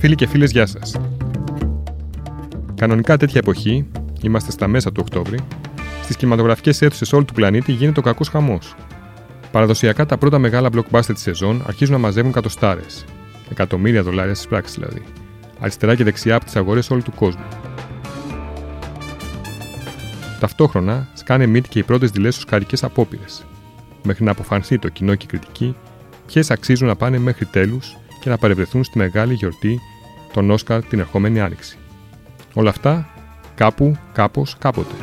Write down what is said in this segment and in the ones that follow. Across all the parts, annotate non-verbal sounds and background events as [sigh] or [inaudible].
Φίλοι και φίλες, γεια σας. Κανονικά τέτοια εποχή, είμαστε στα μέσα του Οκτώβρη, στις κινηματογραφικές αίθουσες όλου του πλανήτη γίνεται ο κακός χαμός. Παραδοσιακά τα πρώτα μεγάλα blockbuster της σεζόν αρχίζουν να μαζεύουν κατοστάρε. Εκατομμύρια δολάρια στις πράξεις δηλαδή. Αριστερά και δεξιά από τις αγορές όλου του κόσμου. Ταυτόχρονα σκάνε μύτη και οι πρώτες δειλές οσκαρικέ απόπειρες, μέχρι να αποφανθεί το κοινό και η κριτική ποιες αξίζουν να πάνε μέχρι τέλους και να παρευρεθούν στη μεγάλη γιορτή των Όσκαρ την ερχόμενη άνοιξη. Όλα αυτά κάπου, κάπως, κάποτε.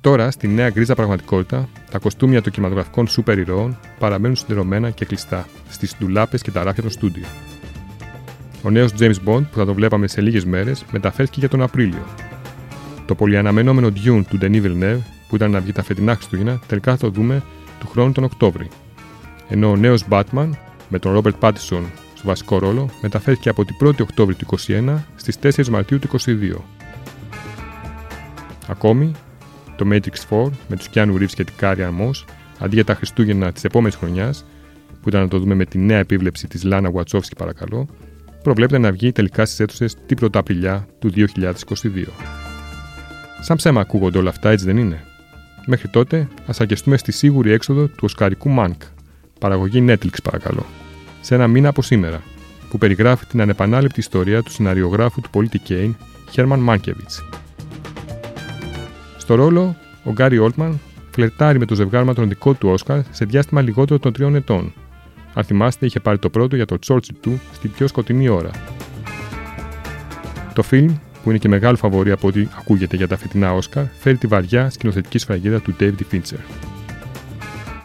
Τώρα, στη νέα γκρίζα πραγματικότητα, τα κοστούμια των κινηματογραφικών σούπερ ηρώων παραμένουν συνδεδεμένα και κλειστά στις ντουλάπες και τα ράφια των στούντιο. Ο νέος James Bond, που θα το βλέπαμε σε λίγες μέρες, μεταφέρθηκε για τον Απρίλιο. Το πολυαναμενόμενο Dune του Denis Villeneuve, που ήταν να βγει τα φετινά Χριστούγεννα, τελικά θα το δούμε του χρόνου τον Οκτώβρη. Ενώ ο νέος Batman, με τον Robert Pattinson στο βασικό ρόλο, μεταφέρθηκε από την 1η Οκτώβρη του 2021 στις 4 Μαρτίου του 2022. Ακόμη, το Matrix 4 με τους Keanu Reeves και την Κάρια Moss, αντί για τα Χριστούγεννα της επόμενης χρονιάς, που ήταν να το δούμε με τη νέα επίβλεψη της Λάνα Wachowski παρακαλώ, προβλέπεται να βγει τελικά στις αίθουσες την Πρωταπριλιά του 2022. Σαν ψέμα ακούγονται όλα αυτά, έτσι δεν είναι; Μέχρι τότε, ας αρκεστούμε στη σίγουρη έξοδο του Οσκαρικού Μάνκ, παραγωγή Netflix παρακαλώ, σε ένα μήνα από σήμερα, που περιγράφει την ανεπανάληπτη ιστορία του σιναριογράφου του πολίτη Κέιν, Χέρμαν Μάνκεβιτς. Στο ρόλο, ο Γκάρι Όλτμαν φλερτάρει με το ζευγάρμα τον δικό του Όσκαρ σε διάστημα λιγότερο των τριών ετών, αν θυμάστε, είχε πάρει το πρώτο για το Churchill του στην πιο σκοτεινή ώρα. Το φιλμ, που είναι και μεγάλο φαβορή από ό,τι ακούγεται για τα φετινά Όσκαρ, φέρει τη βαριά σκηνοθετική σφραγίδα του David Fincher.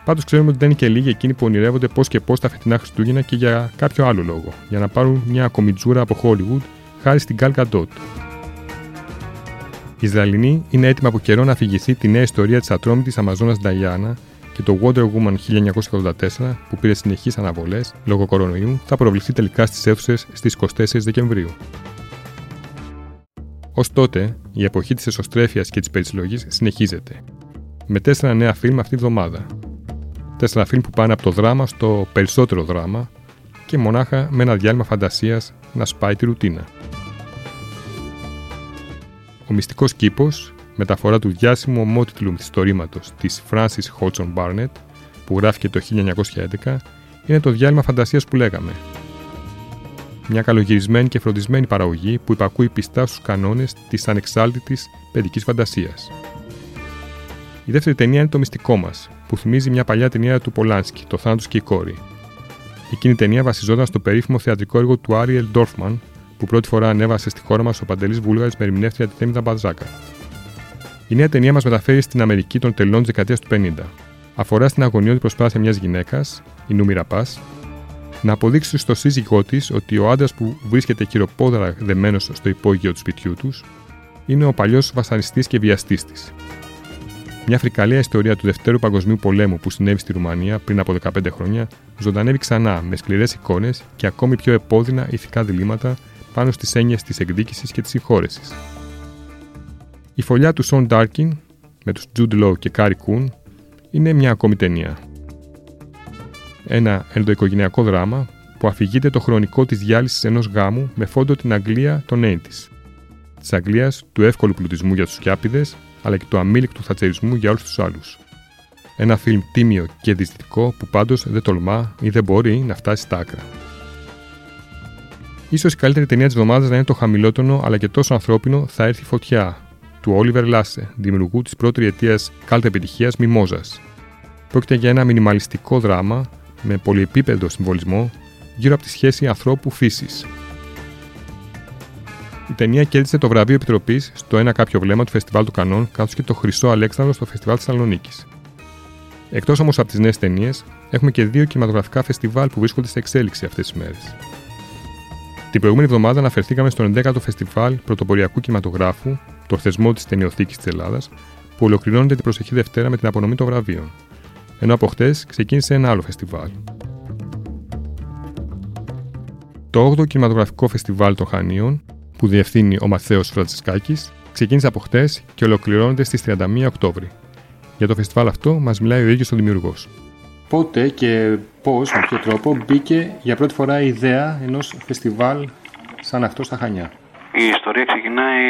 Πάντως ξέρουμε ότι δεν είναι και λίγοι εκείνοι που ονειρεύονται πώς και πώς τα φετινά Χριστούγεννα και για κάποιο άλλο λόγο, για να πάρουν μια κομιτζούρα από Hollywood χάρη στην Gal Gadot. Η Ισραηλινή είναι έτοιμα από καιρό να αφηγηθεί τη νέα ιστορία της ατρόμητης Αμαζόνας Νταϊάννα και το Wonder Woman 1984, που πήρε συνεχείς αναβολές λόγω κορονοϊού, θα προβληθεί τελικά στις αίθουσες στις 24 Δεκεμβρίου. Ω τότε, η εποχή της εσωστρέφειας και της περισυλλογής συνεχίζεται. Με τέσσερα νέα φιλμ αυτή τη βδομάδα. Τέσσερα φιλμ που πάνε από το δράμα στο περισσότερο δράμα και μονάχα με ένα διάλειμμα φαντασίας να σπάει τη ρουτίνα. Ο μυστικός κήπος μεταφορά του διάσημου ομότιτλου μυθιστορήματος της Francis Hodgson Barnett, που γράφηκε το 1911, είναι το διάλειμμα φαντασίας που λέγαμε. Μια καλογυρισμένη και φροντισμένη παραγωγή που υπακούει πιστά στους κανόνες της ανεξάρτητης παιδικής φαντασίας. Η δεύτερη ταινία είναι το μυστικό μας, που θυμίζει μια παλιά ταινία του Πολάνσκι, Το Θάνατος και η Κόρη. Εκείνη η ταινία βασιζόταν στο περίφημο θεατρικό έργο του Άριελ Ντόρφμαν, που πρώτη φορά ανέβασε στη χώρα μας ο Παντελής Βούλγαρης με ερμηνεύτρια τη Θέμηδα Μπατζάκα. Η νέα ταινία μας μεταφέρει στην Αμερική των τελών της δεκαετίας του 50. Αφορά στην αγωνιώδη προσπάθεια μιας γυναίκας, η Νούμιρα Πας, να αποδείξει στο σύζυγό της ότι ο άντρας που βρίσκεται χειροπόδαρα δεμένος στο υπόγειο του σπιτιού τους είναι ο παλιός βασανιστής και βιαστής της. Μια φρικαλαία ιστορία του Δευτέρου Παγκοσμίου Πολέμου που συνέβη στη Ρουμανία πριν από 15 χρόνια ζωντανεύει ξανά με σκληρές εικόνες και ακόμη πιο επώδυνα ηθικά διλήμματα πάνω στις έννοιες της εκδίκησης και της συγχώρεσης. Η φωλιά του Σον Ντέρκιν με τους Jude Law και Κάρι Κουν είναι μια ακόμη ταινία. Ένα ενδοοικογενειακό δράμα που αφηγείται το χρονικό της διάλυσης ενός γάμου με φόντο την Αγγλία των 80's. Της Αγγλίας του εύκολου πλουτισμού για τους γιάπηδες αλλά και του αμείλικτου θατσερισμού για όλους τους άλλους. Ένα φιλμ τίμιο και δυστυχικό που πάντως δεν τολμά ή δεν μπορεί να φτάσει στα άκρα. Ίσως η καλύτερη ταινία της εβδομάδας να είναι το χαμηλότερο αλλά και τόσο ανθρώπινο Θα έρθει φωτιά του Όλιβερ Λάσε, δημιουργού της πρώτη αιτίας κάλτα επιτυχία Μιμόζας. Πρόκειται για ένα μινιμαλιστικό δράμα με πολυεπίπεδο συμβολισμό γύρω από τη σχέση ανθρώπου-φύσης. Η ταινία κέρδισε το βραβείο Επιτροπής στο ένα κάποιο βλέμμα του Φεστιβάλ του Κανών, καθώς και το Χρυσό Αλέξανδρο στο Φεστιβάλ Θεσσαλονίκης. Εκτός όμως από τις νέες ταινίες, έχουμε και δύο κινηματογραφικά φεστιβάλ που βρίσκονται σε εξέλιξη αυτές τις μέρες. Την προηγούμενη εβδομάδα αναφερθήκαμε στο 11ο Φεστιβάλ Πρωτοποριακού Κινηματογράφου το θεσμό της ταινιοθήκης της Ελλάδας, που ολοκληρώνεται την προσεχή Δευτέρα με την απονομή των βραβείων. Ενώ από χτες ξεκίνησε ένα άλλο φεστιβάλ. Το 8ο Κινηματογραφικό Φεστιβάλ των Χανίων, που διευθύνει ο Μαθαίος Φραντσισκάκης, ξεκίνησε από χτες και ολοκληρώνεται στις 31 Οκτώβρη. Για το φεστιβάλ αυτό μας μιλάει ο ίδιος ο δημιουργός. Πότε και πώς, με ποιο τρόπο μπήκε για πρώτη φορά η ιδέα ενός φεστιβάλ σαν αυτό στα Χανιά. Η ιστορία ξεκινάει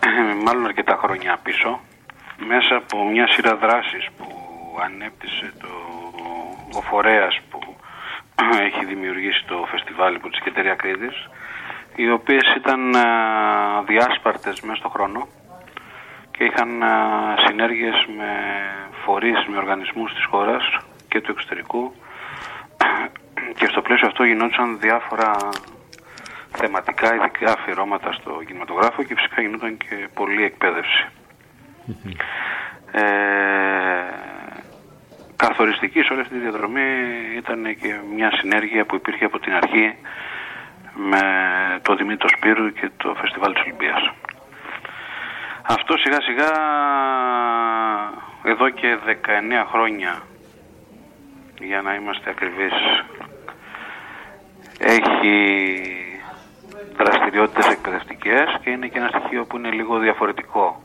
[clears throat] μάλλον αρκετά χρόνια πίσω μέσα από μια σειρά δράσεις που ανέπτυσε το, ο φορέας που [clears throat] έχει δημιουργήσει το φεστιβάλ υπό της Κετερία Κρήτης οι οποίες ήταν διάσπαρτες μέσα στον χρόνο και είχαν συνέργειες με φορείς, με οργανισμούς της χώρας και του εξωτερικού [clears throat] και στο πλαίσιο αυτό γινόντουσαν διάφορα θεματικά ειδικά αφιερώματα στο κινηματογράφο και φυσικά γινόταν και πολλή εκπαίδευση. Ε, καθοριστική σε όλη αυτή τη διαδρομή ήταν και μια συνέργεια που υπήρχε από την αρχή με το Δημήτρη Σπύρου και το Φεστιβάλ της Ολυμπίας. Αυτό σιγά σιγά εδώ και 19 χρόνια για να είμαστε ακριβείς έχει δραστηριότητες εκπαιδευτικές και είναι και ένα στοιχείο που είναι λίγο διαφορετικό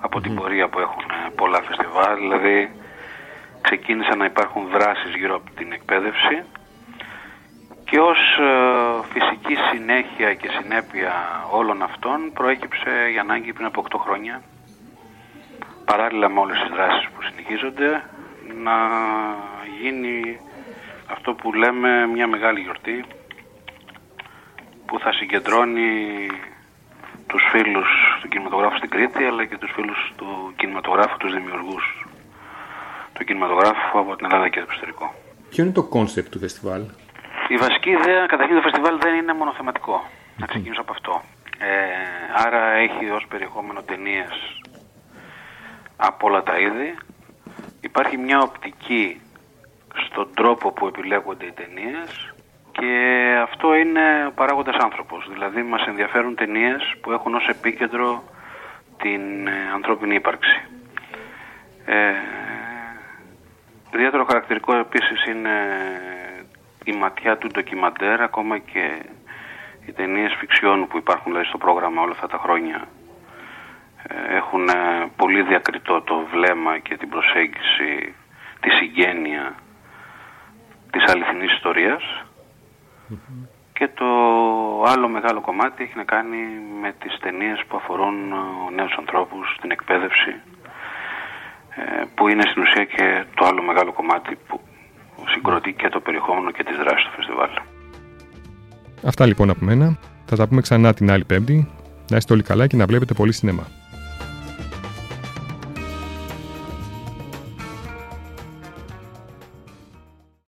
από την πορεία που έχουν πολλά φεστιβάλ. Δηλαδή ξεκίνησαν να υπάρχουν δράσεις γύρω από την εκπαίδευση και ως ε, φυσική συνέχεια και συνέπεια όλων αυτών προέκυψε η ανάγκη πριν από 8 χρόνια παράλληλα με όλες τις δράσεις που συνεχίζονται να γίνει αυτό που λέμε μια μεγάλη γιορτή που θα συγκεντρώνει τους φίλους του κινηματογράφου στην Κρήτη αλλά και τους φίλους του κινηματογράφου, τους δημιουργούς του κινηματογράφου από την Ελλάδα και το εξωτερικό. Ποιο είναι το κόνσεπτ του φεστιβάλ; Η βασική ιδέα, καταρχήν το φεστιβάλ δεν είναι μονοθεματικό. Να ξεκινήσω από αυτό. Ε, άρα έχει ως περιεχόμενο ταινίες από όλα τα είδη. Υπάρχει μια οπτική στον τρόπο που επιλέγονται οι ταινίες και αυτό είναι ο παράγοντας άνθρωπος. Δηλαδή μας ενδιαφέρουν ταινίες που έχουν ως επίκεντρο την ε, ανθρώπινη ύπαρξη. Ε, ιδιαίτερο χαρακτηρικό επίσης είναι η ματιά του ντοκιμαντέρ, ακόμα και οι ταινίες φιξιών που υπάρχουν δηλαδή, στο πρόγραμμα όλα αυτά τα χρόνια ε, έχουν ε, πολύ διακριτό το βλέμμα και την προσέγγιση, τη συγγένεια της αληθινής και το άλλο μεγάλο κομμάτι έχει να κάνει με τις ταινίες που αφορούν ε, νέους ανθρώπους, την εκπαίδευση που είναι στην ουσία και το άλλο μεγάλο κομμάτι που συγκροτεί και το περιεχόμενο και τις δράσεις του φεστιβάλ. Αυτά λοιπόν από μένα. Θα τα πούμε ξανά την άλλη Πέμπτη. Να είστε όλοι καλά και να βλέπετε πολύ σινεμά.